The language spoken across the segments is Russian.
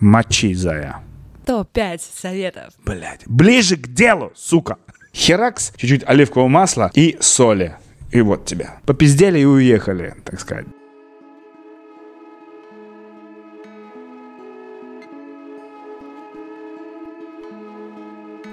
Мочи, зая. Топ-5 советов. Блять. Ближе к делу, сука. Херакс, чуть-чуть оливкового масла и соли. И вот тебя. Попиздели и уехали, так сказать.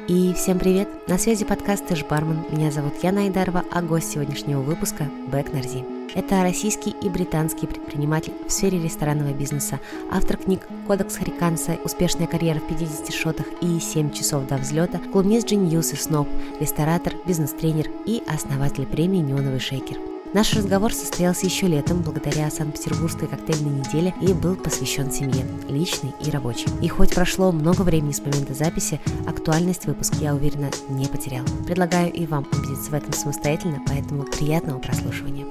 И всем привет! На связи подкаст «Ты ж бармен». Меня зовут Яна Айдарова, а гость сегодняшнего выпуска – Бэк Нарзи. Это российский и британский предприниматель в сфере ресторанного бизнеса, автор книг «Кодекс Хариканса», «Успешная карьера в 50 шотах» и «7 часов до взлета», колумнист Genius и Сноб, ресторатор, бизнес-тренер и основатель премии «Неоновый шейкер». Наш разговор состоялся еще летом благодаря Санкт-Петербургской коктейльной неделе и был посвящен семье, личной и рабочей. И хоть прошло много времени с момента записи, актуальность выпуска, я уверена, не потерял. Предлагаю и вам убедиться в этом самостоятельно, поэтому приятного прослушивания.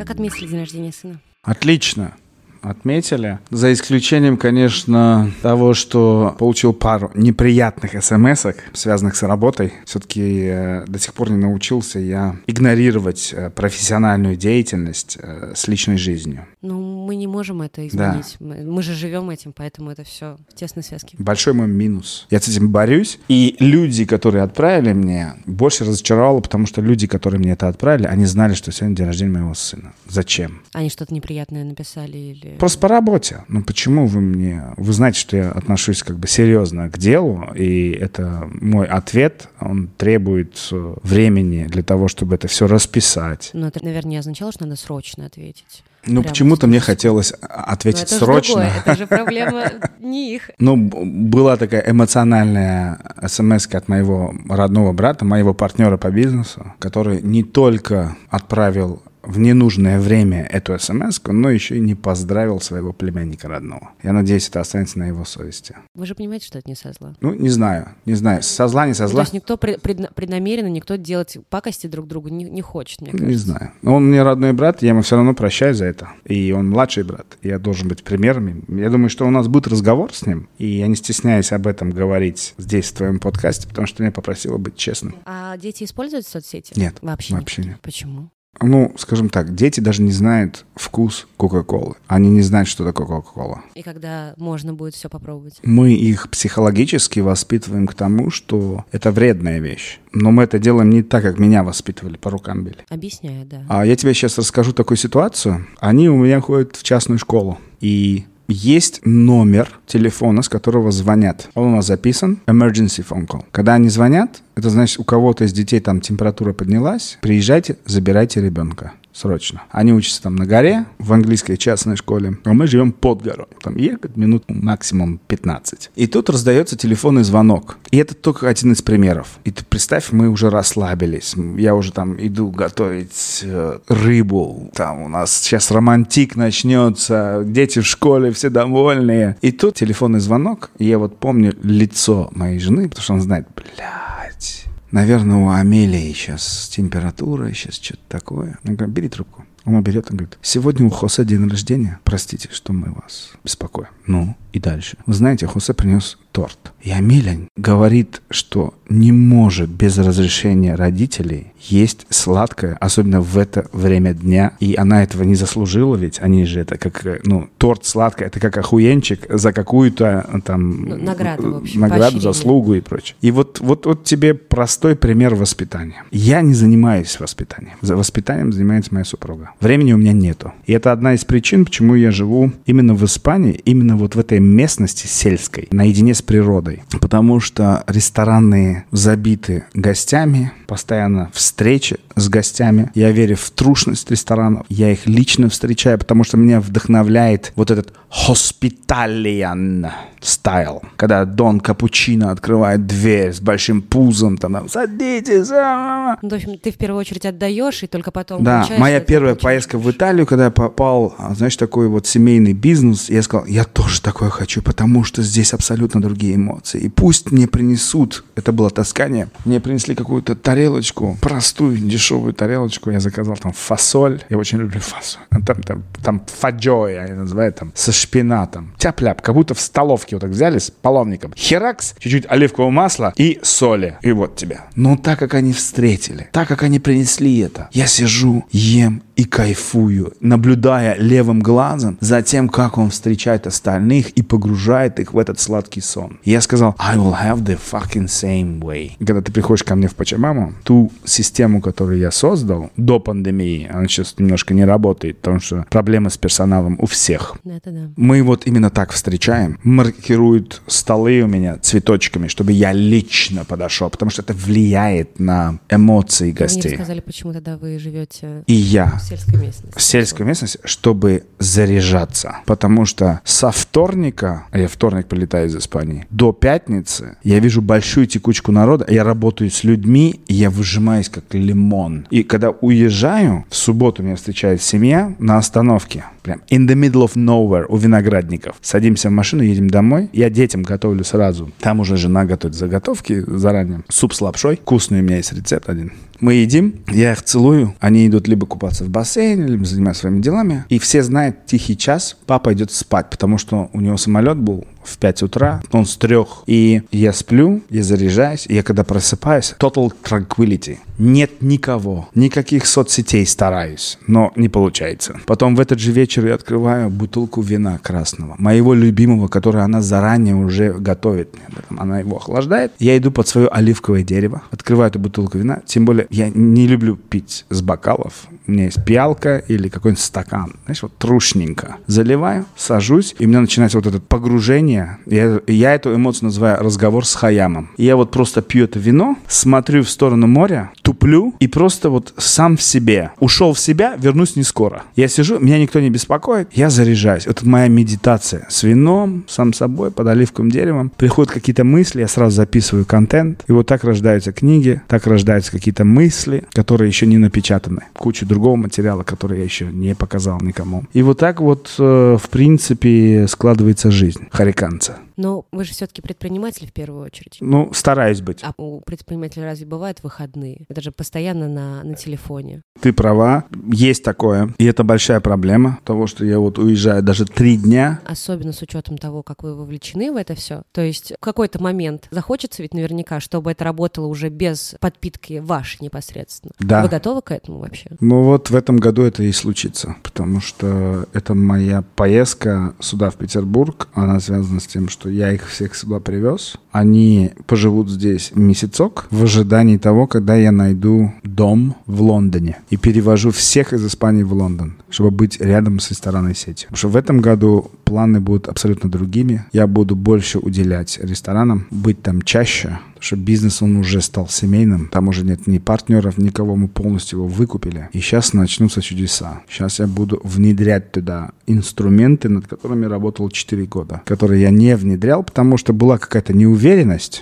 Как отметили день рождения сына? Отлично отметили. За исключением, конечно, того, что получил пару неприятных смс связанных с работой. Все-таки э, до сих пор не научился я игнорировать э, профессиональную деятельность э, с личной жизнью. Ну, мы не можем это изменить. Да. Мы, мы же живем этим, поэтому это все в тесной связке. Большой мой минус. Я с этим борюсь. И люди, которые отправили мне, больше разочаровало, потому что люди, которые мне это отправили, они знали, что сегодня день рождения моего сына. Зачем? Они что-то неприятное написали или Просто по работе. Ну почему вы мне... Вы знаете, что я отношусь как бы серьезно к делу, и это мой ответ, он требует э, времени для того, чтобы это все расписать. Но это, наверное, не означало, что надо срочно ответить. Ну, почему-то мне хотелось ответить это срочно. Же это же проблема не их. Ну, была такая эмоциональная смс от моего родного брата, моего партнера по бизнесу, который не только отправил в ненужное время эту смс но еще и не поздравил своего племянника родного. Я надеюсь, это останется на его совести. Вы же понимаете, что это не со зла? Ну, не знаю, не знаю. Со зла, не со зла. То есть никто пред, преднамеренно, никто делать пакости друг другу не, не хочет, мне кажется. Не знаю. Он мне родной брат, я ему все равно прощаю за это. И он младший брат. Я должен быть примером. Я думаю, что у нас будет разговор с ним, и я не стесняюсь об этом говорить здесь, в твоем подкасте, потому что меня попросила быть честным. А дети используют соцсети? Нет. Вообще, вообще нет. Почему? Ну, скажем так, дети даже не знают вкус Кока-Колы. Они не знают, что такое Кока-Кола. И когда можно будет все попробовать? Мы их психологически воспитываем к тому, что это вредная вещь. Но мы это делаем не так, как меня воспитывали, по рукам били. Объясняю, да. А я тебе сейчас расскажу такую ситуацию. Они у меня ходят в частную школу. И есть номер телефона, с которого звонят. Он у нас записан. Emergency phone call. Когда они звонят, это значит, у кого-то из детей там температура поднялась. Приезжайте, забирайте ребенка срочно. Они учатся там на горе, в английской частной школе, а мы живем под горой. Там ехать минут максимум 15. И тут раздается телефонный звонок. И это только один из примеров. И ты представь, мы уже расслабились. Я уже там иду готовить э, рыбу. Там у нас сейчас романтик начнется. Дети в школе все довольные. И тут телефонный звонок. И я вот помню лицо моей жены, потому что он знает, блядь, Наверное, у Амелии сейчас температура, сейчас что-то такое. Он говорит, бери трубку. Он берет и говорит, сегодня у Хосе день рождения. Простите, что мы вас беспокоим. Ну, и дальше. Вы знаете, Хосе принес торт. И Амелия говорит, что не может без разрешения родителей есть сладкое, особенно в это время дня. И она этого не заслужила, ведь они же это как, ну, торт сладкое, это как охуенчик за какую-то там... Ну, награду, в общем, Награду, заслугу и прочее. И вот, вот, вот тебе простой пример воспитания. Я не занимаюсь воспитанием. За воспитанием занимается моя супруга. Времени у меня нету. И это одна из причин, почему я живу именно в Испании, именно вот в этой местности сельской, наедине с природой. Потому что рестораны забиты гостями, постоянно встречи с гостями. Я верю в трушность ресторанов. Я их лично встречаю, потому что меня вдохновляет вот этот hospitalian стайл. Когда Дон Капучино открывает дверь с большим пузом, там, там садитесь. А, а, а». Ну, в общем, ты в первую очередь отдаешь, и только потом Да, моя первая поездка в Италию, когда я попал, знаешь, такой вот семейный бизнес, я сказал, я тоже такое хочу, потому что здесь абсолютно другие эмоции. И пусть мне принесут, это было таскание, мне принесли какую-то тарелочку, простую, дешевую тарелочку, я заказал там фасоль, я очень люблю фасоль, там, там, там фаджо, я называю, там, со шпинатом, тяп-ляп, как будто в столовке вот так взяли с половником. Херакс, чуть-чуть оливкового масла и соли. И вот тебя. Но так как они встретили, так как они принесли это, я сижу, ем, и кайфую, наблюдая левым глазом за тем, как он встречает остальных и погружает их в этот сладкий сон. И я сказал, I will have the fucking same way. И когда ты приходишь ко мне в Пачамаму, ту систему, которую я создал до пандемии, она сейчас немножко не работает, потому что проблемы с персоналом у всех. Это да. Мы вот именно так встречаем. Маркируют столы у меня цветочками, чтобы я лично подошел, потому что это влияет на эмоции Вы мне гостей. рассказали, почему тогда вы живете И я сельской местности. сельской местности, чтобы заряжаться. Потому что со вторника, а я вторник прилетаю из Испании, до пятницы я вижу большую текучку народа, я работаю с людьми, и я выжимаюсь как лимон. И когда уезжаю, в субботу меня встречает семья на остановке. Прям in the middle of nowhere у виноградников. Садимся в машину, едем домой. Я детям готовлю сразу. Там уже жена готовит заготовки заранее. Суп с лапшой. Вкусный у меня есть рецепт один. Мы едим, я их целую, они идут либо купаться в бассейне, либо заниматься своими делами. И все знают тихий час, папа идет спать, потому что у него самолет был в 5 утра, он с трех. И я сплю, я заряжаюсь, и я когда просыпаюсь, total tranquility. Нет никого, никаких соцсетей стараюсь, но не получается. Потом в этот же вечер я открываю бутылку вина красного, моего любимого, который она заранее уже готовит. Она его охлаждает. Я иду под свое оливковое дерево, открываю эту бутылку вина. Тем более я не люблю пить с бокалов. У меня есть пиалка или какой-нибудь стакан. Знаешь, вот трушненько. Заливаю, сажусь, и у меня начинается вот это погружение. Я, я эту эмоцию называю разговор с Хаямом. Я вот просто пью это вино, смотрю в сторону моря, туплю и просто вот сам в себе. Ушел в себя, вернусь не скоро. Я сижу, меня никто не беспокоит, я заряжаюсь. Это моя медитация с вином, сам собой, под оливковым деревом. Приходят какие-то мысли, я сразу записываю контент. И вот так рождаются книги, так рождаются какие-то мысли, которые еще не напечатаны. Куча другого материала, который я еще не показал никому. И вот так вот, э, в принципе, складывается жизнь хариканца. Но вы же все-таки предприниматель в первую очередь. Ну, стараюсь быть. А у предпринимателя разве бывают выходные? Это же постоянно на, на телефоне. Ты права, есть такое. И это большая проблема того, что я вот уезжаю даже три дня. Особенно с учетом того, как вы вовлечены в это все. То есть в какой-то момент захочется ведь наверняка, чтобы это работало уже без подпитки вашей непосредственно. Да. Вы готовы к этому вообще? Ну вот в этом году это и случится, потому что это моя поездка сюда, в Петербург. Она связана с тем, что я их всех сюда привез. Они поживут здесь месяцок в ожидании того, когда я найду дом в Лондоне и перевожу всех из Испании в Лондон, чтобы быть рядом с ресторанной сетью. Потому что в этом году планы будут абсолютно другими. Я буду больше уделять ресторанам, быть там чаще, потому что бизнес, он уже стал семейным. Там уже нет ни партнеров, никого, мы полностью его выкупили. И сейчас начнутся чудеса. Сейчас я буду внедрять туда инструменты, над которыми работал 4 года, которые я не внедрял, потому что была какая-то неуверенность.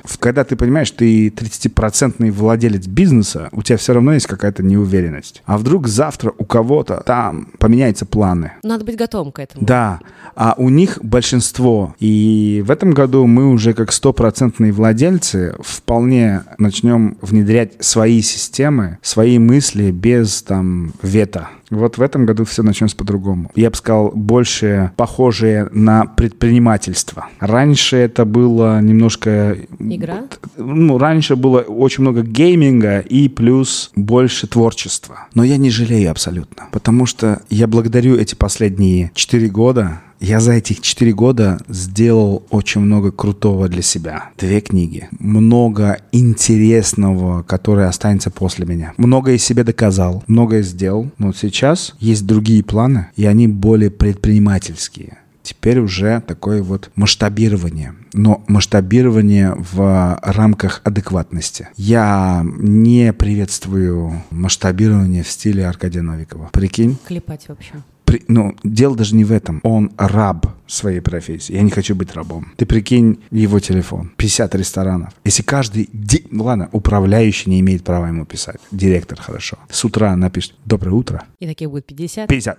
В- Когда ты понимаешь, ты 30% владелец бизнеса, у тебя все равно есть какая-то неуверенность. А вдруг завтра у кого-то там поменяются планы. Надо быть готовым к этому. Да, а у них большинство. И в этом году мы уже как стопроцентные владельцы вполне начнем внедрять свои системы, свои мысли без там вето. Вот в этом году все начнется по-другому. Я бы сказал, больше похожее на предпринимательство. Раньше это было немножко... Игра? Ну, раньше было очень много гейминга и плюс больше творчества. Но я не жалею абсолютно, потому что я благодарю эти последние 4 года я за этих четыре года сделал очень много крутого для себя. Две книги. Много интересного, которое останется после меня. Многое себе доказал, многое сделал. Но сейчас есть другие планы, и они более предпринимательские. Теперь уже такое вот масштабирование. Но масштабирование в рамках адекватности. Я не приветствую масштабирование в стиле Аркадия Новикова. Прикинь, Клепать вообще. При- ну, дело даже не в этом. Он раб своей профессии. Я не хочу быть рабом. Ты прикинь его телефон. 50 ресторанов. Если каждый... Ну ладно, управляющий не имеет права ему писать. Директор хорошо. С утра напишет «Доброе утро». И таких будет 50. 50.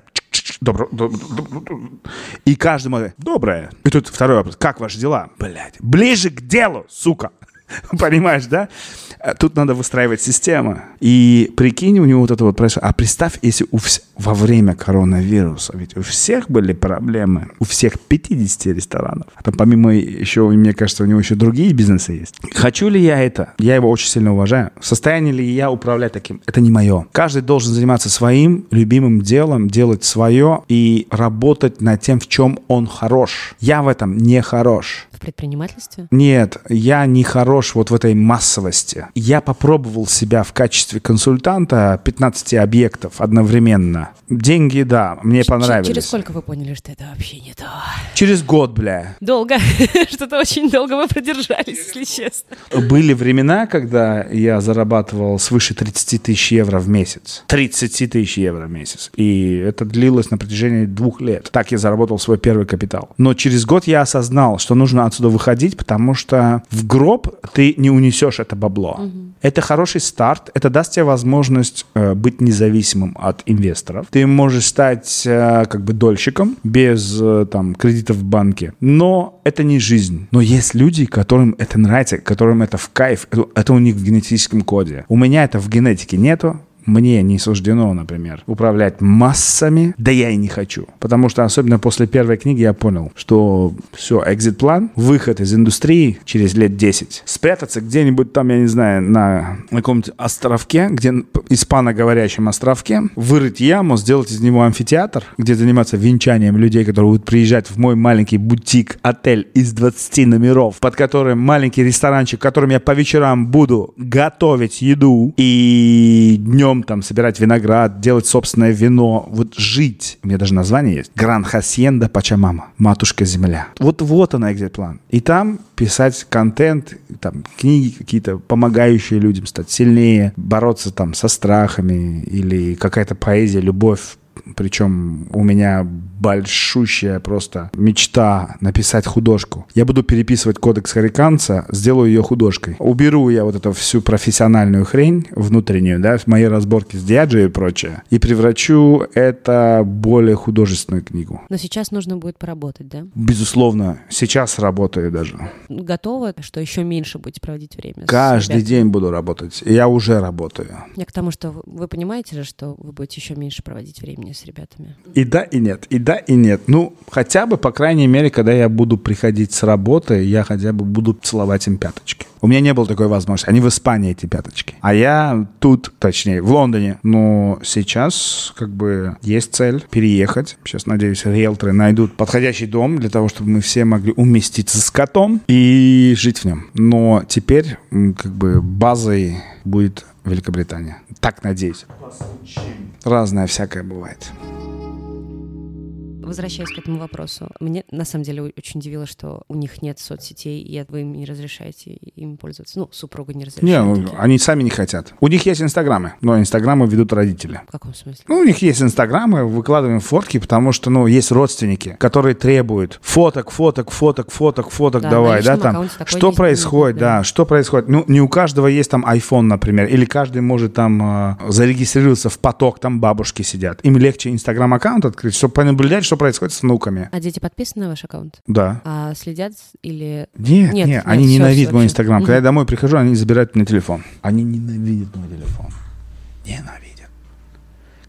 Добро, доб- доб- доб- И каждому доброе. И тут второй вопрос. Как ваши дела? Блять. Ближе к делу, сука. Понимаешь, да? Э, тут надо выстраивать систему. И прикинь, у него вот это вот происходит. А представь, если у вс... во время коронавируса, ведь у всех были проблемы, у всех 50 ресторанов. А там помимо еще, мне кажется, у него еще другие бизнесы есть. Хочу ли я это? Я его очень сильно уважаю. В состоянии ли я управлять таким? Это не мое. Каждый должен заниматься своим любимым делом, делать свое и работать над тем, в чем он хорош. Я в этом не хорош в предпринимательстве? Нет, я не хорош вот в этой массовости. Я попробовал себя в качестве консультанта 15 объектов одновременно. Деньги, да, мне Ч- понравились. Через сколько вы поняли, что это вообще не то? Через год, бля. Долго. Что-то очень долго вы продержались, если честно. Были времена, когда я зарабатывал свыше 30 тысяч евро в месяц. 30 тысяч евро в месяц. И это длилось на протяжении двух лет. Так я заработал свой первый капитал. Но через год я осознал, что нужно отсюда выходить, потому что в гроб ты не унесешь это бабло. Угу. Это хороший старт, это даст тебе возможность э, быть независимым от инвесторов. Ты можешь стать э, как бы дольщиком без э, там кредитов в банке, но это не жизнь. Но есть люди, которым это нравится, которым это в кайф, это, это у них в генетическом коде. У меня это в генетике нету, мне не суждено, например, управлять массами, да я и не хочу. Потому что особенно после первой книги я понял, что все, экзит-план, выход из индустрии через лет 10. Спрятаться где-нибудь там, я не знаю, на каком-нибудь островке, где испаноговорящем островке, вырыть яму, сделать из него амфитеатр, где заниматься венчанием людей, которые будут приезжать в мой маленький бутик, отель из 20 номеров, под которым маленький ресторанчик, в котором я по вечерам буду готовить еду и днем там собирать виноград, делать собственное вино, вот жить. У меня даже название есть. Гран Хасьенда Пачамама, Матушка Земля. Вот вот она, экзит-план. И там писать контент, там книги какие-то, помогающие людям стать сильнее, бороться там со страхами или какая-то поэзия, любовь причем у меня большущая просто мечта написать художку. Я буду переписывать кодекс Хариканца, сделаю ее художкой. Уберу я вот эту всю профессиональную хрень внутреннюю, да, в мои разборки с Диаджи и прочее, и превращу это более художественную книгу. Но сейчас нужно будет поработать, да? Безусловно, сейчас работаю даже. Готова, что еще меньше будете проводить время? Каждый день буду работать. Я уже работаю. Я к тому, что вы понимаете же, что вы будете еще меньше проводить времени с ребятами? И да, и нет. И да, и нет. Ну, хотя бы, по крайней мере, когда я буду приходить с работы, я хотя бы буду целовать им пяточки. У меня не было такой возможности. Они в Испании, эти пяточки. А я тут, точнее, в Лондоне. Но сейчас, как бы, есть цель переехать. Сейчас, надеюсь, риэлторы найдут подходящий дом для того, чтобы мы все могли уместиться с котом и жить в нем. Но теперь, как бы, базой будет Великобритания. Так надеюсь. Разное всякое бывает возвращаясь к этому вопросу, мне на самом деле очень удивило, что у них нет соцсетей, и вы им не разрешаете им пользоваться. Ну, супруга не разрешает. Не, ну, они сами не хотят. У них есть инстаграмы, но инстаграмы ведут родители. В каком смысле? Ну, у них есть инстаграмы, выкладываем фотки, потому что, ну, есть родственники, которые требуют фоток, фоток, фоток, фоток, фоток, да, давай, да, там. Что происходит, да. да, что происходит. Ну, не у каждого есть там iPhone, например, или каждый может там э, зарегистрироваться в поток, там бабушки сидят. Им легче инстаграм-аккаунт открыть, чтобы понаблюдать, что происходит с внуками. А дети подписаны на ваш аккаунт? Да. А следят или... Нет, нет, нет, нет они все, ненавидят все, мой инстаграм. Когда я домой прихожу, они забирают мне телефон. Они ненавидят мой телефон. Ненавидят.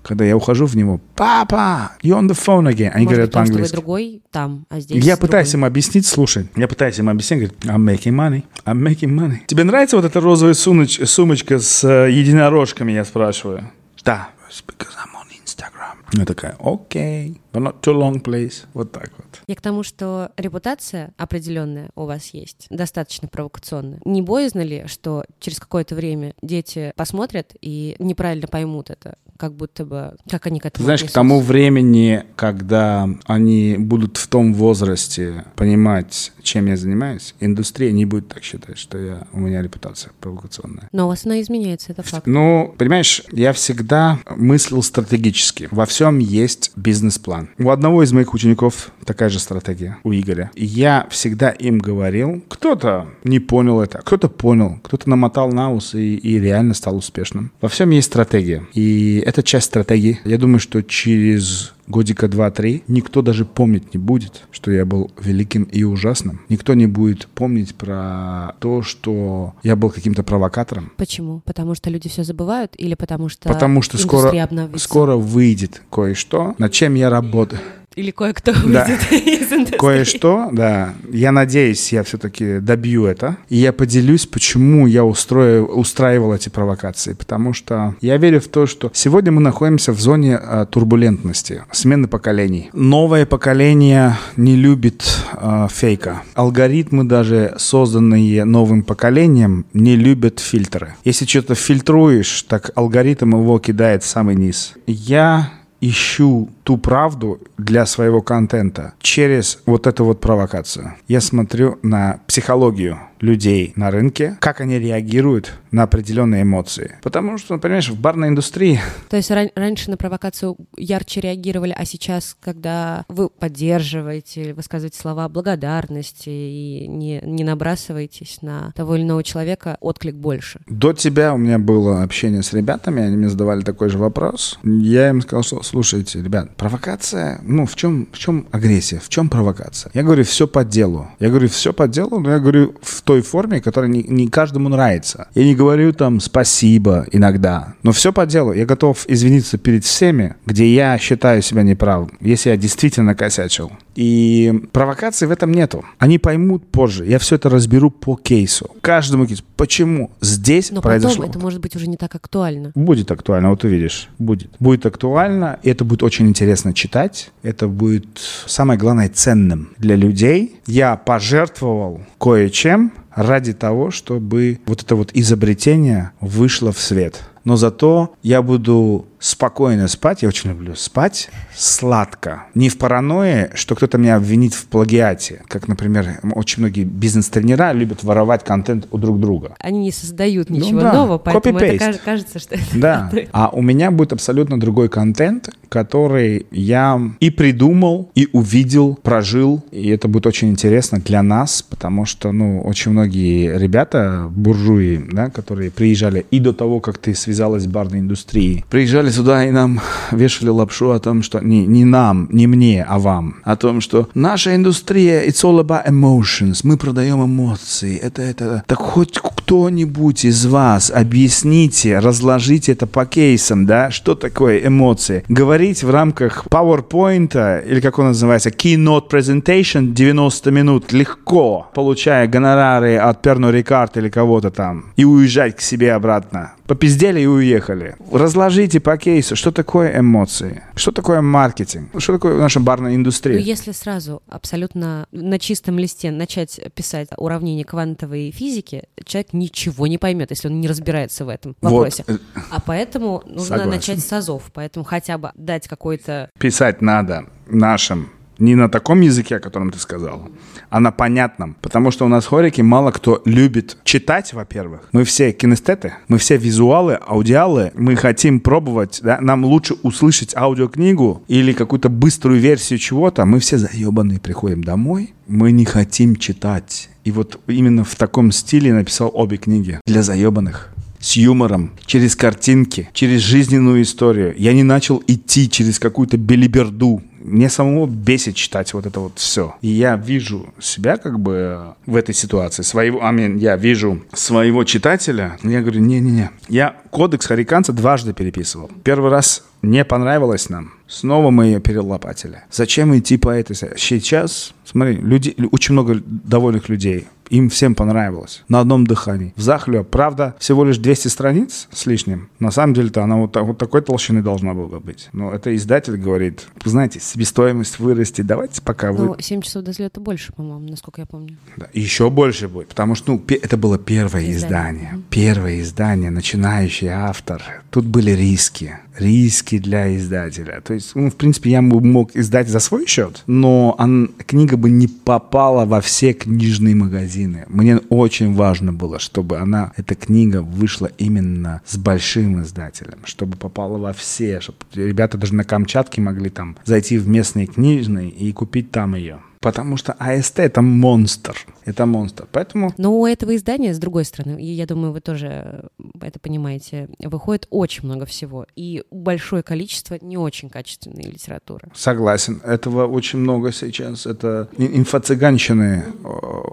Когда я ухожу в него, папа, you on the phone again. Они Может говорят по-английски. Что вы другой там, а здесь Я пытаюсь им объяснить, слушай, я пытаюсь им объяснить, говорит, I'm making money, I'm making money. Тебе нравится вот эта розовая сумоч- сумочка с э, единорожками, я спрашиваю? Да. Because I'm on Instagram. Я такая, окей, but not too long, please. Вот так вот. Я к тому, что репутация определенная у вас есть, достаточно провокационная. Не боязно ли, что через какое-то время дети посмотрят и неправильно поймут это? как будто бы, как они к этому Знаешь, к тому времени, когда они будут в том возрасте понимать, чем я занимаюсь, индустрия не будет так считать, что я, у меня репутация провокационная. Но у вас она изменяется, это факт. Ну, понимаешь, я всегда мыслил стратегически. Во всем есть бизнес-план. У одного из моих учеников такая же стратегия, у Игоря. Я всегда им говорил, кто-то не понял это, кто-то понял, кто-то намотал на ус и, и реально стал успешным. Во всем есть стратегия. И это часть стратегии. Я думаю, что через годика два-три, никто даже помнить не будет, что я был великим и ужасным. Никто не будет помнить про то, что я был каким-то провокатором. Почему? Потому что люди все забывают или потому что Потому что скоро, скоро выйдет кое-что, над чем я работаю. Или кое-кто да. из индустрии. Кое-что, да. Я надеюсь, я все-таки добью это. И я поделюсь, почему я устрою, устраивал эти провокации. Потому что я верю в то, что сегодня мы находимся в зоне а, турбулентности, смены поколений. Новое поколение не любит а, фейка. Алгоритмы, даже созданные новым поколением, не любят фильтры. Если что-то фильтруешь, так алгоритм его кидает в самый низ. Я ищу ту правду для своего контента через вот эту вот провокацию. Я смотрю на психологию людей на рынке, как они реагируют на определенные эмоции. Потому что, понимаешь, в барной индустрии... То есть ран- раньше на провокацию ярче реагировали, а сейчас, когда вы поддерживаете, высказываете слова благодарности и не, не набрасываетесь на того или иного человека, отклик больше? До тебя у меня было общение с ребятами, они мне задавали такой же вопрос. Я им сказал, что, слушайте, ребят, провокация, ну, в чем, в чем агрессия, в чем провокация? Я говорю, все по делу. Я говорю, все по делу, но я говорю, в той форме, которая не, не каждому нравится. Я не говорю там спасибо иногда, но все по делу. Я готов извиниться перед всеми, где я считаю себя неправым, если я действительно косячил. И провокаций в этом нету. Они поймут позже. Я все это разберу по кейсу. Каждому кейсу. Почему здесь Но произошло? потом это может быть уже не так актуально. Будет актуально, вот увидишь. Будет. Будет актуально. И это будет очень интересно читать. Это будет самое главное ценным для людей. Я пожертвовал кое-чем, ради того, чтобы вот это вот изобретение вышло в свет. Но зато я буду спокойно спать, я очень люблю спать сладко. Не в паранойе, что кто-то меня обвинит в плагиате. Как, например, очень многие бизнес-тренера любят воровать контент у друг друга. Они не создают ну ничего ну, да. нового, поэтому это кажется, что это... Да, а у меня будет абсолютно другой контент, который я и придумал, и увидел, прожил. И это будет очень интересно для нас, потому что, ну, очень многие ребята, буржуи, да, которые приезжали и до того, как ты связалась с барной индустрией, приезжали приезжали сюда и нам вешали лапшу о том, что не, не нам, не мне, а вам, о том, что наша индустрия, it's all about emotions, мы продаем эмоции, это, это, так хоть кто-нибудь из вас объясните, разложите это по кейсам, да, что такое эмоции. Говорить в рамках PowerPoint, или как он называется, Keynote Presentation 90 минут легко, получая гонорары от Перно Рикард или кого-то там, и уезжать к себе обратно. Попиздели и уехали. Разложите по кейсу, что такое эмоции, что такое маркетинг, что такое наша барная индустрия. Ну, если сразу абсолютно на чистом листе начать писать уравнение квантовой физики, человек ничего не поймет, если он не разбирается в этом вопросе. Вот. А поэтому нужно Согласен. начать с азов, поэтому хотя бы дать какой-то... Писать надо нашим не на таком языке, о котором ты сказал, а на понятном. Потому что у нас хорики мало кто любит читать, во-первых. Мы все кинестеты, мы все визуалы, аудиалы. Мы хотим пробовать, да? нам лучше услышать аудиокнигу или какую-то быструю версию чего-то. Мы все заебанные приходим домой, мы не хотим читать. И вот именно в таком стиле написал обе книги для заебанных с юмором, через картинки, через жизненную историю. Я не начал идти через какую-то белиберду, мне самому бесит читать вот это вот все. И я вижу себя как бы в этой ситуации. Своего, mean, я вижу своего читателя. Я говорю, не-не-не. Я кодекс Хариканца дважды переписывал. Первый раз не понравилось нам. Снова мы ее перелопатили. Зачем идти по этой... Сейчас, смотри, люди, очень много довольных людей. Им всем понравилось. На одном дыхании. В захлеб. Правда, всего лишь 200 страниц с лишним. На самом деле-то она вот, вот такой толщины должна была быть. Но это издатель говорит, знаете, себестоимость вырастет. Давайте пока вы... Ну, 7 часов до взлета больше, по-моему, насколько я помню. Да, еще больше будет. Потому что, ну, это было первое издание. издание. Mm-hmm. Первое издание, начинающий автор. Тут были риски. Риски для издателя. То есть, ну, в принципе, я мог издать за свой счет, но он, книга бы не попала во все книжные магазины. Мне очень важно было, чтобы она, эта книга вышла именно с большим издателем, чтобы попала во все, чтобы ребята даже на Камчатке могли там зайти в местные книжные и купить там ее. Потому что АСТ — это монстр. Это монстр. Поэтому... Но у этого издания, с другой стороны, и я думаю, вы тоже это понимаете, выходит очень много всего. И большое количество не очень качественной литературы. Согласен. Этого очень много сейчас. Это инфо-цыганщины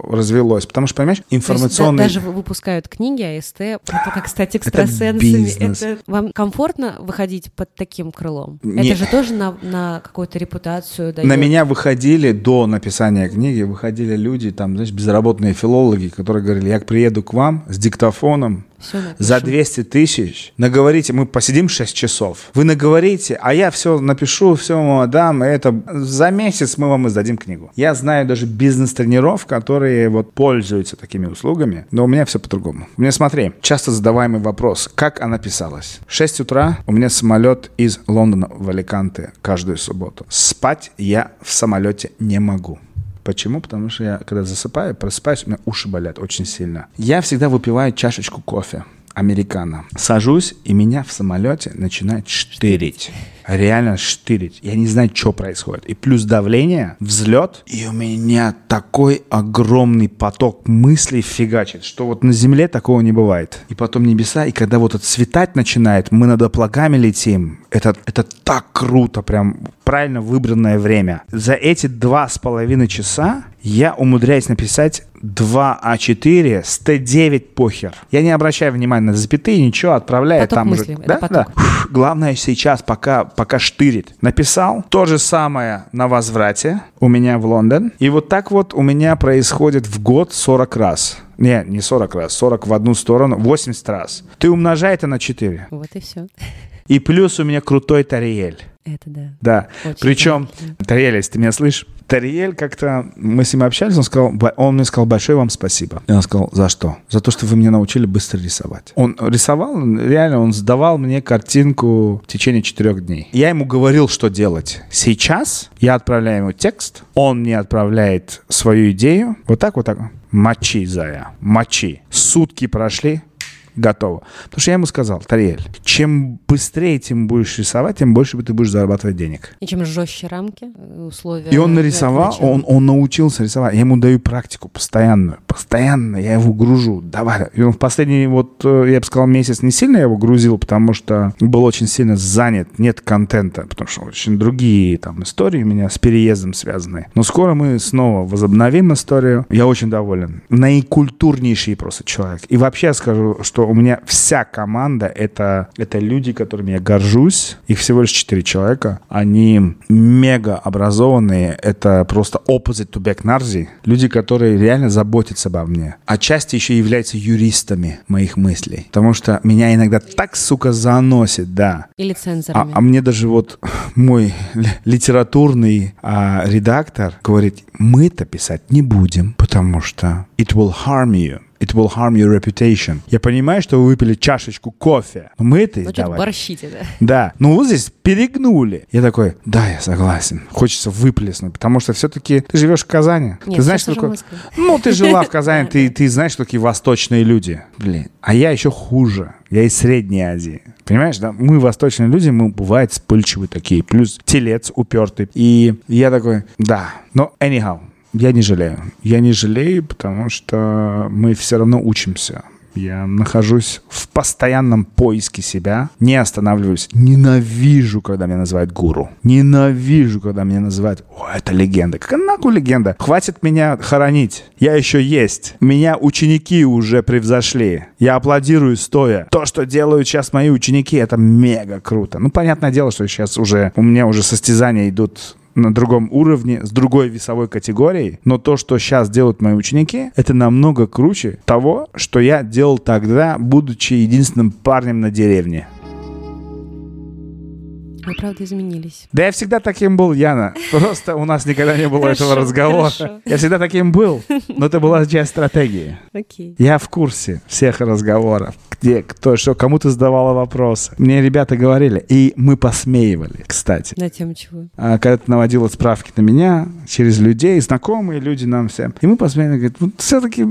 развелось. Потому что, понимаешь, информационные... даже выпускают книги АСТ, это как стать экстрасенсами. Это, это вам комфортно выходить под таким крылом? Не... Это же тоже на, на какую-то репутацию дает. На меня выходили до написания книги, выходили люди, там, знаешь, безработные филологи, которые говорили, я приеду к вам с диктофоном, за 200 тысяч наговорите, мы посидим 6 часов, вы наговорите, а я все напишу, все вам отдам, и это за месяц мы вам издадим книгу. Я знаю даже бизнес-тренеров, которые вот пользуются такими услугами, но у меня все по-другому. У меня, смотри, часто задаваемый вопрос, как она писалась? 6 утра у меня самолет из Лондона в Аликанте каждую субботу. Спать я в самолете не могу. Почему? Потому что я, когда засыпаю, просыпаюсь, у меня уши болят очень сильно. Я всегда выпиваю чашечку кофе американо. Сажусь, и меня в самолете начинает штырить реально штырить. Я не знаю, что происходит. И плюс давление, взлет, и у меня такой огромный поток мыслей фигачит, что вот на Земле такого не бывает. И потом небеса, и когда вот отцветать начинает, мы над облаками летим. Это, это так круто, прям правильно выбранное время. За эти два с половиной часа я умудряюсь написать 2 А4 с Т9 похер. Я не обращаю внимания на запятые, ничего, отправляю поток там мысли, уже. Да, да. Фух, главное сейчас, пока, пока штырит. Написал то же самое на возврате у меня в Лондон. И вот так вот у меня происходит в год 40 раз. Не, не 40 раз, 40 в одну сторону, 80 раз. Ты умножай это на 4. Вот и все. И плюс у меня крутой Тариэль. Это да. Да. Очень Причем, Тариэль, если ты меня слышишь, Тариэль как-то, мы с ним общались, он сказал, он мне сказал большое вам спасибо. Я сказал, за что? За то, что вы меня научили быстро рисовать. Он рисовал, реально, он сдавал мне картинку в течение четырех дней. Я ему говорил, что делать. Сейчас я отправляю ему текст, он мне отправляет свою идею. Вот так, вот так. Мочи, Зая, мочи. Сутки прошли, готово. Потому что я ему сказал, Тариэль, чем быстрее ты будешь рисовать, тем больше ты будешь зарабатывать денег. И чем жестче рамки, э, условия. И он нарисовал, он, он научился рисовать. Я ему даю практику постоянную. Постоянно я его гружу. Давай. И он в последний, вот, э, я бы сказал, месяц не сильно я его грузил, потому что был очень сильно занят, нет контента, потому что очень другие там истории у меня с переездом связаны. Но скоро мы снова возобновим историю. Я очень доволен. Наикультурнейший просто человек. И вообще скажу, что у меня вся команда это, это люди, которыми я горжусь. Их всего лишь четыре человека. Они мега образованные. Это просто opposite to Beck Narzi. Люди, которые реально заботятся обо мне. Отчасти еще являются юристами моих мыслей. Потому что меня иногда так, сука, заносит, да. Или цензорами. А, а мне даже вот мой литературный а, редактор говорит, мы-то писать не будем, потому что it will harm you. It will harm your reputation. Я понимаю, что вы выпили чашечку кофе, но мы это издавали. Ну, борщите, да? Да. Ну, вот здесь перегнули. Я такой, да, я согласен. Хочется выплеснуть, потому что все-таки ты живешь в Казани. Нет, ты знаешь, что такое... Ну, ты жила в Казани, ты, ты знаешь, что такие восточные люди. Блин. А я еще хуже. Я из Средней Азии. Понимаешь, да? Мы восточные люди, мы бывает вспыльчивые такие. Плюс телец упертый. И я такой, да. Но anyhow, я не жалею. Я не жалею, потому что мы все равно учимся. Я нахожусь в постоянном поиске себя, не останавливаюсь. Ненавижу, когда меня называют гуру. Ненавижу, когда меня называют, о, это легенда. Какая нахуй легенда? Хватит меня хоронить. Я еще есть. Меня ученики уже превзошли. Я аплодирую стоя. То, что делают сейчас мои ученики, это мега круто. Ну, понятное дело, что сейчас уже у меня уже состязания идут на другом уровне, с другой весовой категорией, но то, что сейчас делают мои ученики, это намного круче того, что я делал тогда, будучи единственным парнем на деревне. Вы, правда, изменились. Да я всегда таким был, Яна. Просто у нас никогда не было этого разговора. Я всегда таким был, но это была часть стратегии. Окей. Я в курсе всех разговоров, где кто что, кому ты задавала вопросы. Мне ребята говорили, и мы посмеивали, кстати. На тему чего? А, когда ты наводила справки на меня через людей, знакомые люди нам всем. И мы посмеивали, говорят, вот все-таки,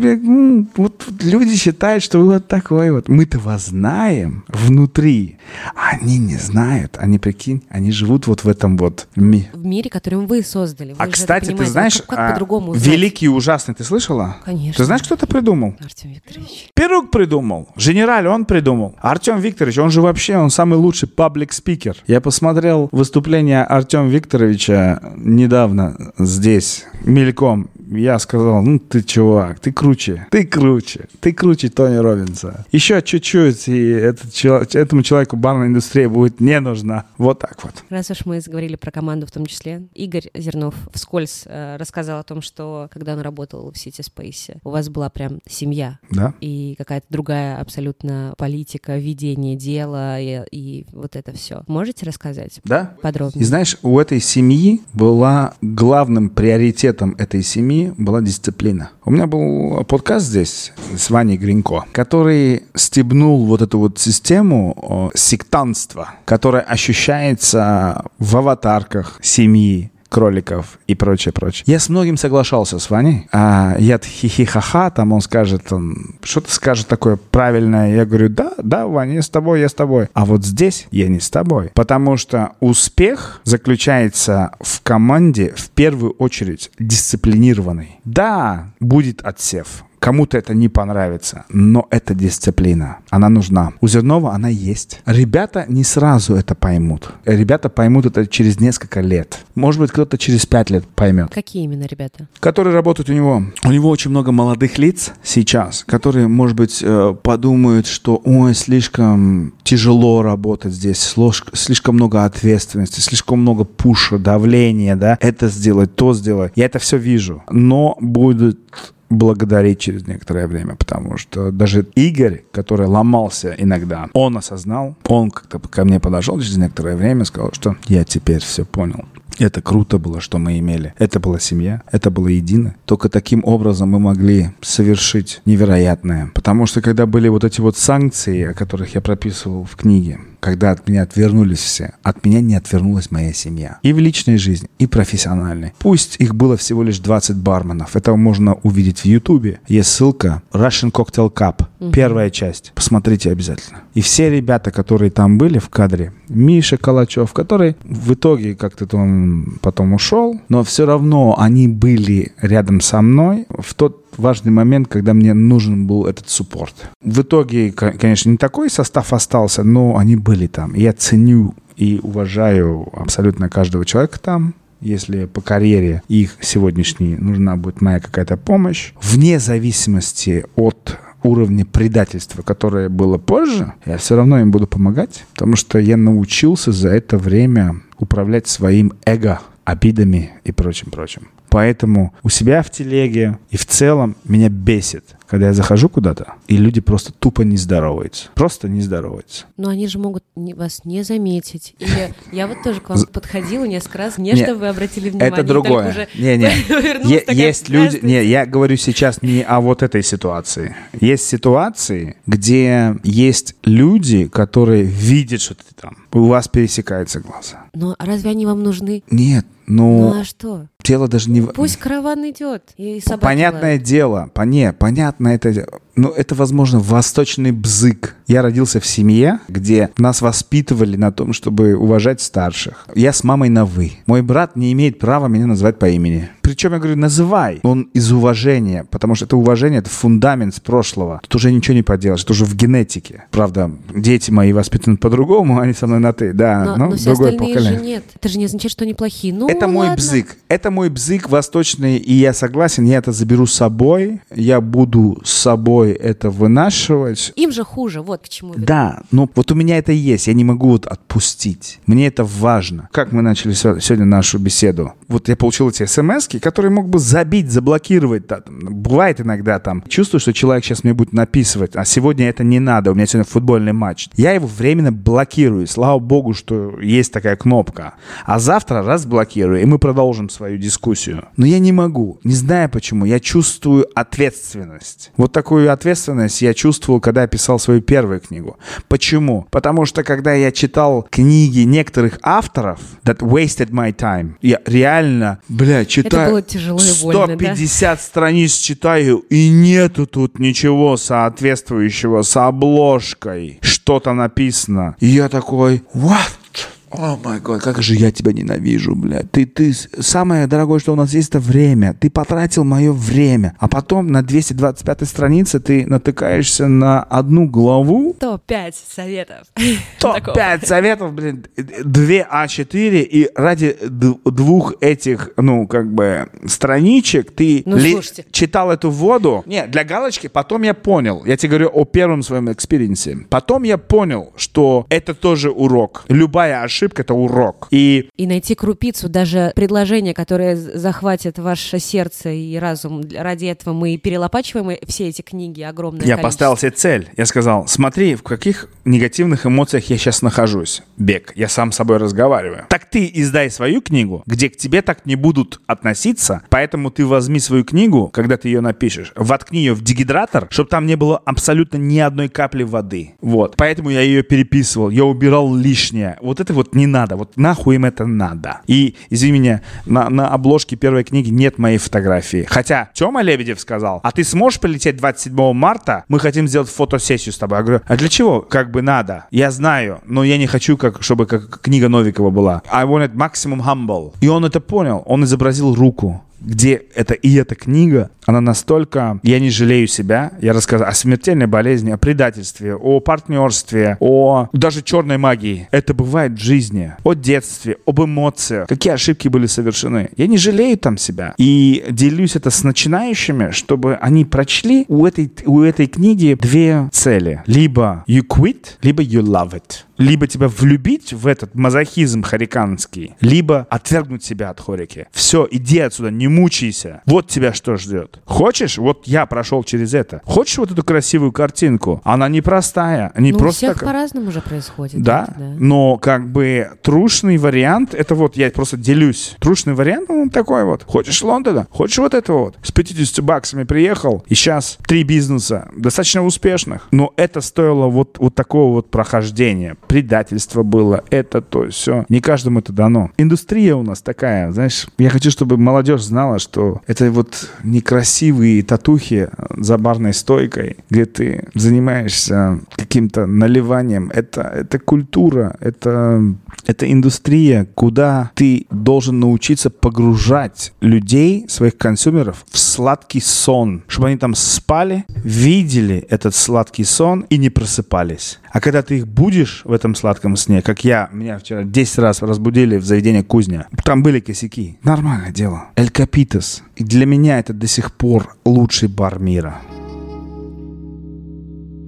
вот люди считают, что вы вот такой вот. Мы-то вас знаем внутри. Они не знают, они прикинь, они живут вот в этом вот ми- В мире, которым вы создали. Вы А кстати, ты знаешь, как, как а, по-другому великий и ужасный, ты слышала? Конечно. Ты знаешь, кто это придумал? Артем Викторович. Перук придумал. Генераль он придумал. Артем Викторович, он же вообще, он самый лучший паблик спикер. Я посмотрел выступление Артема Викторовича недавно здесь, мельком. Я сказал, ну ты чувак, ты круче, ты круче, ты круче Тони Робинса. Еще чуть-чуть, и этот, этому человеку барная индустрия будет не нужна. Вот так вот. Раз уж мы заговорили про команду в том числе, Игорь Зернов вскользь э, рассказал о том, что когда он работал в City Space, у вас была прям семья Да? и какая-то другая абсолютно политика, ведение дела и, и вот это все. Можете рассказать Да? подробнее? И знаешь, у этой семьи была главным приоритетом этой семьи была дисциплина. У меня был подкаст здесь с Ваней Гринько, который стебнул вот эту вот систему о, сектантства, которая ощущается в аватарках семьи, кроликов и прочее, прочее. Я с многим соглашался с Ваней. А я хихи-ха-ха, там он скажет, он что-то скажет такое правильное. Я говорю, да, да, Ваня, я с тобой, я с тобой. А вот здесь я не с тобой. Потому что успех заключается в команде в первую очередь дисциплинированной. Да, будет отсев. Кому-то это не понравится, но это дисциплина. Она нужна. У Зернова она есть. Ребята не сразу это поймут. Ребята поймут это через несколько лет. Может быть, кто-то через пять лет поймет. Какие именно ребята? Которые работают у него. У него очень много молодых лиц сейчас, которые, может быть, э, подумают, что ой, слишком тяжело работать здесь, слишком много ответственности, слишком много пуша, давления, да, это сделать, то сделать. Я это все вижу. Но будут благодарить через некоторое время, потому что даже Игорь, который ломался иногда, он осознал, он как-то ко мне подошел через некоторое время, сказал, что я теперь все понял. Это круто было, что мы имели. Это была семья, это было едино. Только таким образом мы могли совершить невероятное. Потому что когда были вот эти вот санкции, о которых я прописывал в книге, когда от меня отвернулись все, от меня не отвернулась моя семья. И в личной жизни, и профессиональной. Пусть их было всего лишь 20 барменов. Это можно увидеть в Ютубе. Есть ссылка Russian Cocktail Cup. Первая часть. Посмотрите обязательно. И все ребята, которые там были в кадре, Миша Калачев, который в итоге как-то там потом ушел, но все равно они были рядом со мной в тот важный момент, когда мне нужен был этот суппорт. В итоге, ко- конечно, не такой состав остался, но они были там. Я ценю и уважаю абсолютно каждого человека там. Если по карьере их сегодняшней нужна будет моя какая-то помощь, вне зависимости от уровня предательства, которое было позже, я все равно им буду помогать, потому что я научился за это время управлять своим эго, обидами и прочим-прочим. Поэтому у себя в телеге и в целом меня бесит, когда я захожу куда-то, и люди просто тупо не здороваются. Просто не здороваются. Но они же могут не- вас не заметить. Или я вот тоже к вам подходила несколько раз, не, Не, чтобы вы обратили внимание. Это другое. только уже Не-не. повернулась Е- такая, есть люди... Не, я говорю сейчас не о вот этой ситуации. Есть ситуации, где есть люди, которые видят, что ты там. У вас пересекаются глаза. Но разве они вам нужны? Нет, Ну ну, а что? дело даже не... Пусть караван идет. И Понятное дело, поне, понятно это. Но это, возможно, восточный бзык. Я родился в семье, где нас воспитывали на том, чтобы уважать старших. Я с мамой на «вы». Мой брат не имеет права меня называть по имени. Причем я говорю, называй. Он из уважения, потому что это уважение, это фундамент с прошлого. Тут уже ничего не поделаешь, это уже в генетике. Правда, дети мои воспитаны по-другому, они со мной на «ты». Да, Но, ну, но все другое остальные поколение. же нет. Это же не означает, что они плохие. Ну, Это мой ладно. бзык. Это мой бзык восточный, и я согласен, я это заберу с собой. Я буду с собой это вынашивать. Им же хуже, вот к чему. Да, но вот у меня это есть, я не могу вот отпустить. Мне это важно. Как мы начали се- сегодня нашу беседу? Вот я получил эти смс которые мог бы забить, заблокировать. да, там, бывает иногда там. Чувствую, что человек сейчас мне будет написывать, а сегодня это не надо, у меня сегодня футбольный матч. Я его временно блокирую. Слава богу, что есть такая кнопка. А завтра разблокирую, и мы продолжим свою дискуссию. Но я не могу, не знаю почему. Я чувствую ответственность. Вот такую ответственность я чувствовал, когда я писал свою первую книгу. Почему? Потому что когда я читал книги некоторых авторов, that wasted my time, я реально, бля, читаю... было тяжело и больно, да? 150 страниц читаю, и нету тут ничего соответствующего с обложкой. Что-то написано. И я такой, what? Oh my god, как же я тебя ненавижу, блядь. Ты, ты, самое дорогое, что у нас есть, это время. Ты потратил мое время. А потом на 225 странице ты натыкаешься на одну главу. Топ-5 советов. Топ-5 советов, блин, 2 А4, и ради двух этих, ну, как бы, страничек ты ну, ли, читал эту воду. Не, для галочки, потом я понял. Я тебе говорю о первом своем experience. Потом я понял, что это тоже урок. Любая ошибка ошибка — это урок. И... и найти крупицу, даже предложение, которое захватит ваше сердце и разум. Ради этого мы перелопачиваем все эти книги огромное Я количество. поставил себе цель. Я сказал, смотри, в каких негативных эмоциях я сейчас нахожусь. Бег. Я сам с собой разговариваю. Так ты издай свою книгу, где к тебе так не будут относиться, поэтому ты возьми свою книгу, когда ты ее напишешь, воткни ее в дегидратор, чтобы там не было абсолютно ни одной капли воды. Вот. Поэтому я ее переписывал, я убирал лишнее. Вот это вот вот не надо, вот нахуй им это надо. И, извини меня, на, на обложке первой книги нет моей фотографии. Хотя Тёма Лебедев сказал, а ты сможешь полететь 27 марта? Мы хотим сделать фотосессию с тобой. Я говорю, а для чего? Как бы надо. Я знаю, но я не хочу, как, чтобы как книга Новикова была. I want it maximum humble. И он это понял. Он изобразил руку где это и эта книга, она настолько... Я не жалею себя. Я рассказал о смертельной болезни, о предательстве, о партнерстве, о даже черной магии. Это бывает в жизни. О детстве, об эмоциях. Какие ошибки были совершены. Я не жалею там себя. И делюсь это с начинающими, чтобы они прочли у этой, у этой книги две цели. Либо you quit, либо you love it либо тебя влюбить в этот мазохизм хариканский, либо отвергнуть себя от хорики. Все, иди отсюда, не мучайся. Вот тебя что ждет. Хочешь? Вот я прошел через это. Хочешь вот эту красивую картинку? Она непростая. Не ну, просто у всех так... по-разному уже происходит. Да? да, но как бы трушный вариант, это вот я просто делюсь. Трушный вариант, ну, такой вот. Хочешь Лондона? Хочешь вот этого вот? С 50 баксами приехал, и сейчас три бизнеса, достаточно успешных. Но это стоило вот, вот такого вот прохождения предательство было, это то, все. Не каждому это дано. Индустрия у нас такая, знаешь, я хочу, чтобы молодежь знала, что это вот некрасивые татухи за барной стойкой, где ты занимаешься каким-то наливанием. Это, это культура, это, это индустрия, куда ты должен научиться погружать людей, своих консюмеров, в сладкий сон, чтобы они там спали, видели этот сладкий сон и не просыпались. А когда ты их будешь в этом сладком сне, как я, меня вчера 10 раз разбудили в заведении кузня, там были косяки. Нормальное дело. Эль Капитас. И для меня это до сих пор лучший бар мира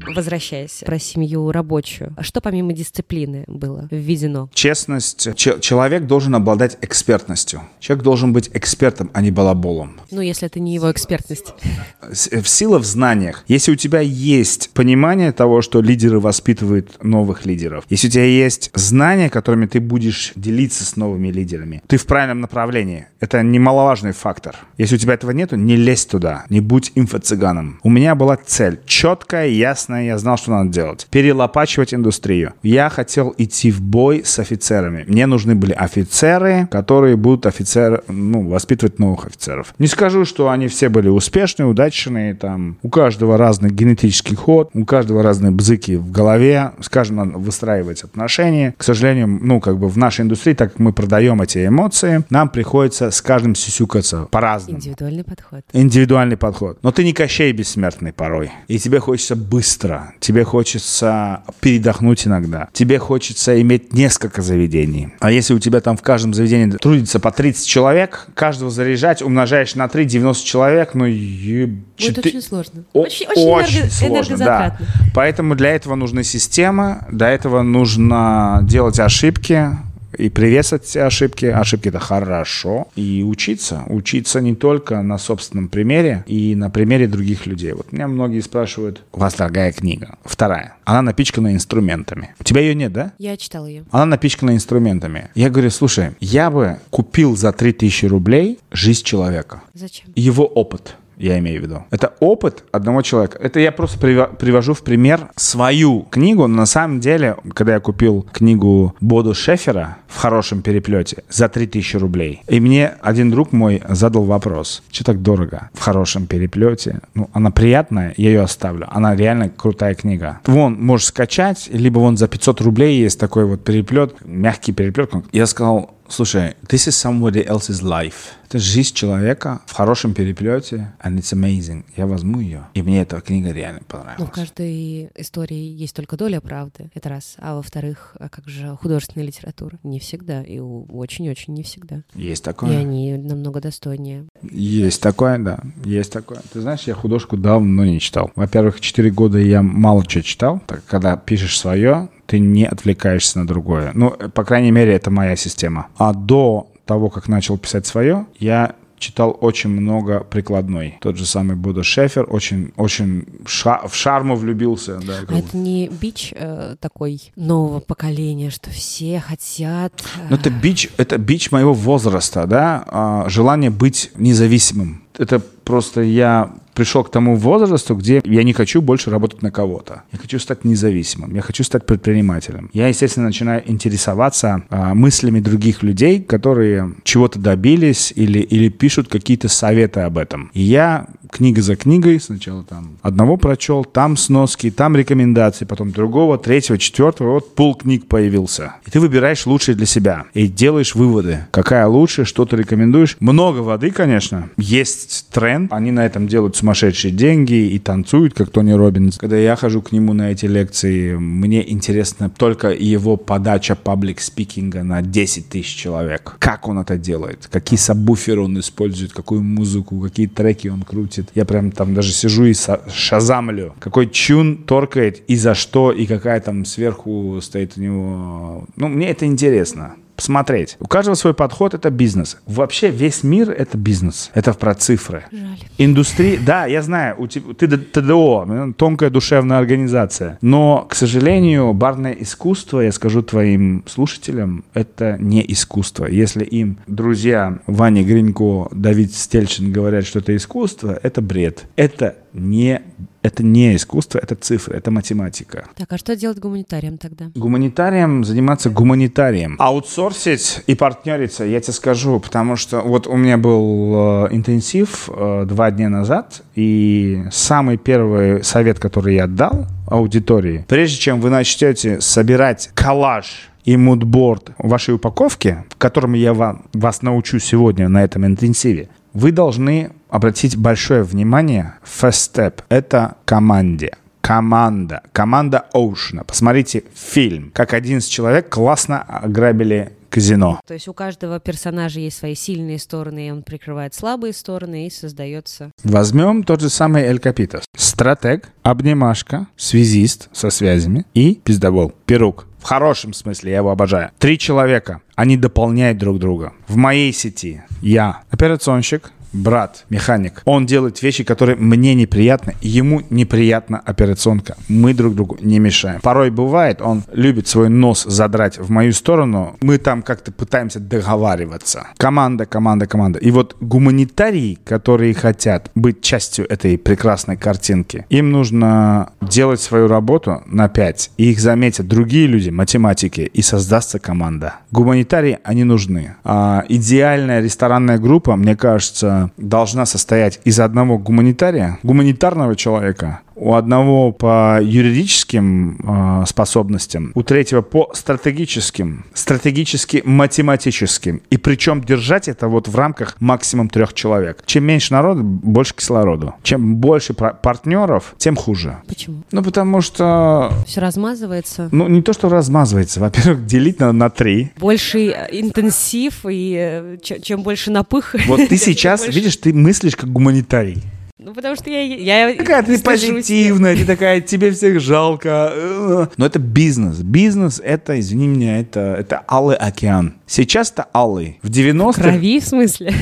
возвращаясь про семью рабочую, а что помимо дисциплины было введено? Честность. Ч- человек должен обладать экспертностью. Человек должен быть экспертом, а не балаболом. Ну, если это не его экспертность. В сила в знаниях. Если у тебя есть понимание того, что лидеры воспитывают новых лидеров, если у тебя есть знания, которыми ты будешь делиться с новыми лидерами, ты в правильном направлении. Это немаловажный фактор. Если у тебя этого нету, не лезь туда, не будь инфо-цыганом. У меня была цель четкая, ясная, я знал, что надо делать. Перелопачивать индустрию. Я хотел идти в бой с офицерами. Мне нужны были офицеры, которые будут офицер, ну, воспитывать новых офицеров. Не скажу, что они все были успешные, удачные, там, у каждого разный генетический ход, у каждого разные бзыки в голове, с каждым надо выстраивать отношения. К сожалению, ну, как бы в нашей индустрии, так как мы продаем эти эмоции, нам приходится с каждым сюсюкаться по-разному. Индивидуальный подход. Индивидуальный подход. Но ты не Кощей бессмертный порой. И тебе хочется быстро быстро, тебе хочется передохнуть иногда, тебе хочется иметь несколько заведений. А если у тебя там в каждом заведении трудится по 30 человек, каждого заряжать умножаешь на 3, 90 человек, ну... Еб... Будет ты... очень сложно. О- очень очень, очень энерго... сложно, да. Поэтому для этого нужны системы, для этого нужно делать ошибки, и приветствовать все ошибки. Ошибки это хорошо. И учиться. Учиться не только на собственном примере и на примере других людей. Вот меня многие спрашивают, у вас дорогая книга. Вторая. Она напичкана инструментами. У тебя ее нет, да? Я читал ее. Она напичкана инструментами. Я говорю, слушай, я бы купил за 3000 рублей жизнь человека. Зачем? Его опыт я имею в виду. Это опыт одного человека. Это я просто привожу в пример свою книгу. Но на самом деле, когда я купил книгу Боду Шефера в хорошем переплете за 3000 рублей, и мне один друг мой задал вопрос, что так дорого в хорошем переплете? Ну, она приятная, я ее оставлю. Она реально крутая книга. Вон, можешь скачать, либо вон за 500 рублей есть такой вот переплет, мягкий переплет. Я сказал, Слушай, this is somebody else's life. Это жизнь человека в хорошем переплете, and it's amazing. Я возьму ее, и мне эта книга реально понравилась. Ну, в каждой истории есть только доля правды, это раз. А во-вторых, а как же художественная литература? Не всегда, и очень-очень не всегда. Есть такое. И они намного достойнее. Есть такое, да, есть такое. Ты знаешь, я художку давно не читал. Во-первых, четыре года я мало что читал. Так, когда пишешь свое, ты не отвлекаешься на другое. Ну, по крайней мере, это моя система. А до того, как начал писать свое, я читал очень много прикладной. Тот же самый Будо Шефер очень, очень ша в шарму влюбился. Да, а это не бич э, такой нового поколения, что все хотят... Э... Ну, это бич, это бич моего возраста, да, а, желание быть независимым. Это просто я пришел к тому возрасту, где я не хочу больше работать на кого-то. Я хочу стать независимым, я хочу стать предпринимателем. Я, естественно, начинаю интересоваться а, мыслями других людей, которые чего-то добились или, или пишут какие-то советы об этом. И я книга за книгой, сначала там одного прочел, там сноски, там рекомендации, потом другого, третьего, четвертого, вот пол книг появился. И ты выбираешь лучшее для себя и делаешь выводы. Какая лучше, что ты рекомендуешь. Много воды, конечно. Есть тренд. Они на этом делают сумасшедшие деньги и танцуют, как Тони Робинс. Когда я хожу к нему на эти лекции, мне интересно только его подача паблик спикинга на 10 тысяч человек. Как он это делает? Какие сабвуферы он использует? Какую музыку? Какие треки он крутит? Я прям там даже сижу и шазамлю. Какой чун торкает и за что, и какая там сверху стоит у него... Ну, мне это интересно посмотреть. У каждого свой подход — это бизнес. Вообще весь мир — это бизнес. Это про цифры. Жаль. Индустрия... Да, я знаю, у тебя, ты ТДО, тонкая душевная организация. Но, к сожалению, барное искусство, я скажу твоим слушателям, это не искусство. Если им друзья Ваня Гринько, Давид Стельчин говорят, что это искусство, это бред. Это не это не искусство, это цифры, это математика. Так, а что делать гуманитарием тогда? Гуманитарием заниматься гуманитарием. Аутсорсить и партнериться, я тебе скажу, потому что вот у меня был э, интенсив э, два дня назад, и самый первый совет, который я дал аудитории, прежде чем вы начнете собирать коллаж и мудборд вашей упаковки, которому я вам, вас научу сегодня на этом интенсиве, вы должны обратить большое внимание. First step — это команде. Команда. Команда Оушена. Посмотрите фильм. Как 11 человек классно ограбили казино. То есть у каждого персонажа есть свои сильные стороны, и он прикрывает слабые стороны, и создается... Возьмем тот же самый Эль Капитас. Стратег, обнимашка, связист со связями и пиздобол, перук. В хорошем смысле, я его обожаю. Три человека, они дополняют друг друга. В моей сети я операционщик, брат, механик, он делает вещи, которые мне неприятны, ему неприятна операционка. Мы друг другу не мешаем. Порой бывает, он любит свой нос задрать в мою сторону, мы там как-то пытаемся договариваться. Команда, команда, команда. И вот гуманитарии, которые хотят быть частью этой прекрасной картинки, им нужно делать свою работу на 5, и их заметят другие люди, математики, и создастся команда. Гуманитарии, они нужны. А идеальная ресторанная группа, мне кажется, должна состоять из одного гуманитария, гуманитарного человека, у одного по юридическим э, способностям, у третьего по стратегическим, стратегически математическим. И причем держать это вот в рамках максимум трех человек. Чем меньше народу, больше кислороду. Чем больше партнеров, тем хуже. Почему? Ну, потому что... Все размазывается. Ну, не то, что размазывается. Во-первых, делить на, на три. Больше интенсив, и э, чем больше напых. Вот ты сейчас, видишь, ты мыслишь как гуманитарий. Ну, потому что я... я Какая ты позитивная, ты такая, тебе всех жалко. Но это бизнес. Бизнес — это, извини меня, это, это алый океан. Сейчас это алый. В 90-х... Крови, в смысле?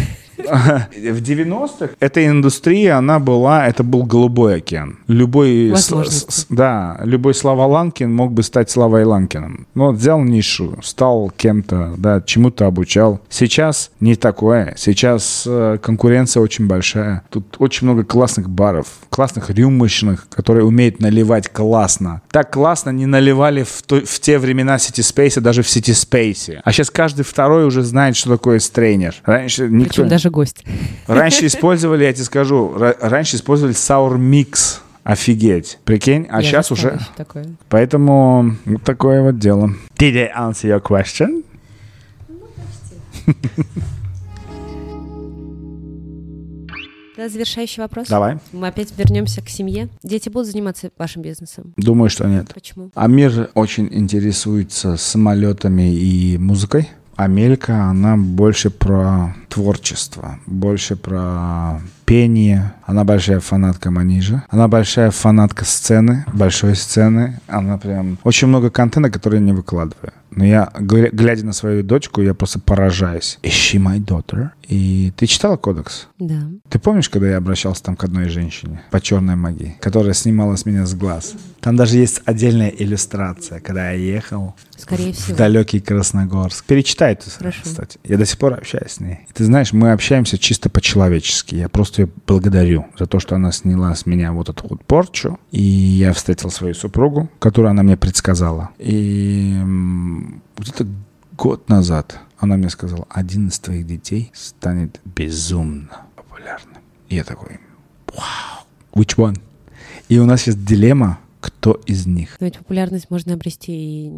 В 90-х эта индустрия, она была, это был голубой океан. Любой, с- да, любой Слава Ланкин мог бы стать Славой Ланкиным. Но взял нишу, стал кем-то, да, чему-то обучал. Сейчас не такое. Сейчас э, конкуренция очень большая. Тут очень много классных баров, классных рюмочных, которые умеют наливать классно. Так классно не наливали в, то- в те времена City Space, даже в City Space. А сейчас каждый второй уже знает, что такое стрейнер. Раньше никто... Причем даже гость. Раньше использовали, я тебе скажу, ра- раньше использовали Sour Mix. Офигеть. Прикинь, а Я сейчас уже... такое. Поэтому вот такое вот дело. Did I answer your question? Тогда завершающий вопрос. Давай. Мы опять вернемся к семье. Дети будут заниматься вашим бизнесом? Думаю, что нет. Почему? Амир очень интересуется самолетами и музыкой. Амелька, она больше про творчество, больше про пение. Она большая фанатка Манижа. Она большая фанатка сцены, большой сцены. Она прям... Очень много контента, который я не выкладываю. Но я, гля- глядя на свою дочку, я просто поражаюсь. Is she my daughter? И ты читала кодекс? Да. Ты помнишь, когда я обращался там к одной женщине по черной магии, которая снимала с меня с глаз? Там даже есть отдельная иллюстрация, когда я ехал Скорее в всего. далекий Красногорск. Перечитай это, кстати. Я до сих пор общаюсь с ней. Ты знаешь, мы общаемся чисто по-человечески. Я просто ее благодарю за то, что она сняла с меня вот эту вот порчу. И я встретил свою супругу, которую она мне предсказала. И где-то год назад она мне сказала, один из твоих детей станет безумно популярным. И я такой, вау, which one? И у нас есть дилемма, кто из них. Но ведь популярность можно обрести и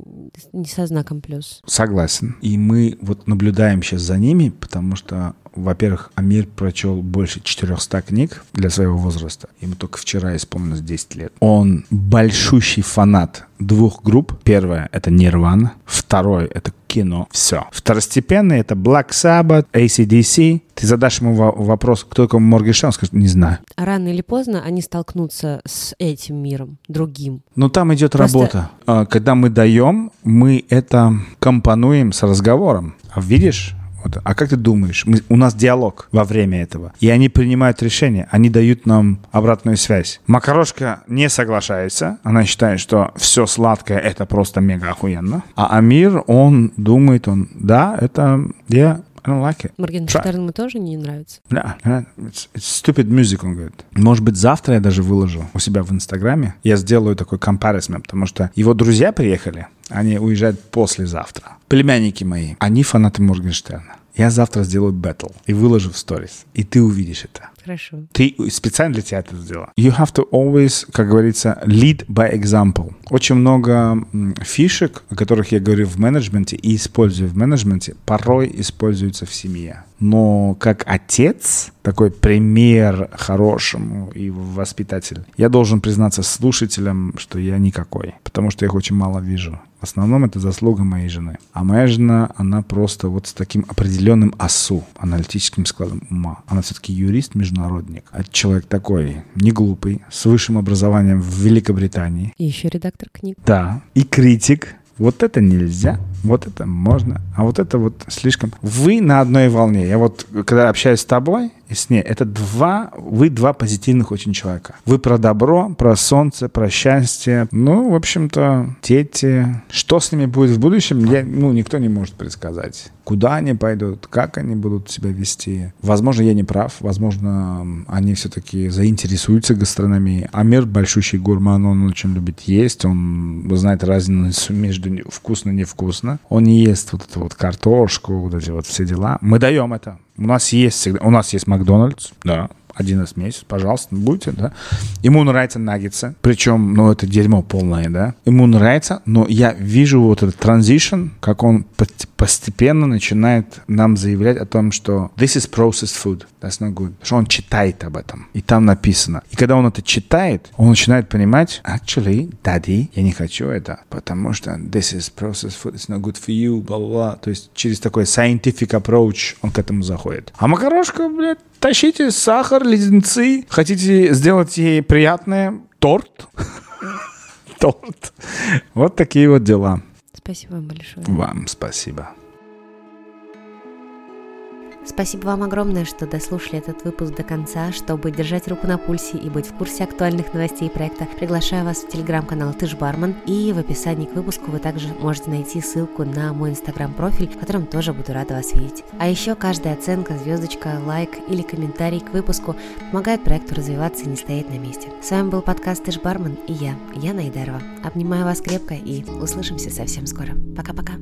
не со знаком плюс. Согласен. И мы вот наблюдаем сейчас за ними, потому что, во-первых, Амир прочел больше 400 книг для своего возраста. Ему только вчера исполнилось 10 лет. Он большущий фанат двух групп. Первое — это Нирвана. Второе — это кино. Все. Второстепенный — это Black Sabbath, ACDC. Ты задашь ему во- вопрос, кто такой Моргенштерн, он скажет, не знаю. Рано или поздно они столкнутся с этим миром, другим. Но там идет Просто- работа. А, Когда мы даем, мы это компонуем с разговором. А видишь? Вот. А как ты думаешь? Мы- у нас диалог во время этого. И они принимают решение. Они дают нам обратную связь. Макарошка не соглашается. Она считает, что все сладкое это просто мега охуенно. А Амир, он думает, он, да, это, yeah, I don't like it. Моргенштерн ему тоже не нравится. Да, да, it's, it's stupid music, он говорит. Может быть, завтра я даже выложу у себя в Инстаграме. Я сделаю такой comparison, потому что его друзья приехали, они уезжают послезавтра. Племянники мои, они фанаты Моргенштерна. Я завтра сделаю бэтл и выложу в сторис, и ты увидишь это. Хорошо. Ты специально для тебя это сделал. You have to always, как говорится, lead by example. Очень много фишек, о которых я говорю в менеджменте и использую в менеджменте, порой используются в семье. Но как отец, такой пример хорошему и воспитатель, я должен признаться слушателям, что я никакой, потому что я их очень мало вижу. В основном это заслуга моей жены. А моя жена, она просто вот с таким определенным осу, аналитическим складом ума. Она все-таки юрист-международник. А человек такой, не глупый, с высшим образованием в Великобритании. И еще редактор книг. Да. И критик. Вот это нельзя, вот это можно, а вот это вот слишком... Вы на одной волне. Я вот, когда общаюсь с тобой и с ней, это два, вы два позитивных очень человека. Вы про добро, про солнце, про счастье. Ну, в общем-то, дети. Что с ними будет в будущем, я, ну, никто не может предсказать. Куда они пойдут, как они будут себя вести. Возможно, я не прав, возможно, они все-таки заинтересуются гастрономией. Амир большущий гурман, он очень любит есть, он знает разницу между вкусно и невкусно. Он не ест вот эту вот картошку, вот эти вот все дела. Мы даем это. У нас есть всегда, у нас есть Макдональдс, да, один раз в месяц, пожалуйста, будьте, да. Ему нравятся наггетсы, причем, ну, это дерьмо полное, да. Ему нравится, но я вижу вот этот транзишн, как он постепенно начинает нам заявлять о том, что this is processed food, that's not good. Что он читает об этом, и там написано. И когда он это читает, он начинает понимать, actually, daddy, я не хочу это, потому что this is processed food, it's not good for you, бла-бла. То есть через такой scientific approach он к этому заходит. А макарошка, блядь, тащите сахар, леденцы. Хотите сделать ей приятное? Торт. Торт. Вот такие вот дела. Спасибо вам большое. Вам спасибо. Спасибо вам огромное, что дослушали этот выпуск до конца. Чтобы держать руку на пульсе и быть в курсе актуальных новостей проекта, приглашаю вас в телеграм-канал Ты ж бармен. И в описании к выпуску вы также можете найти ссылку на мой инстаграм-профиль, в котором тоже буду рада вас видеть. А еще каждая оценка, звездочка, лайк или комментарий к выпуску помогает проекту развиваться и не стоять на месте. С вами был подкаст Ты ж бармен и я, Яна Идарова. Обнимаю вас крепко и услышимся совсем скоро. Пока-пока.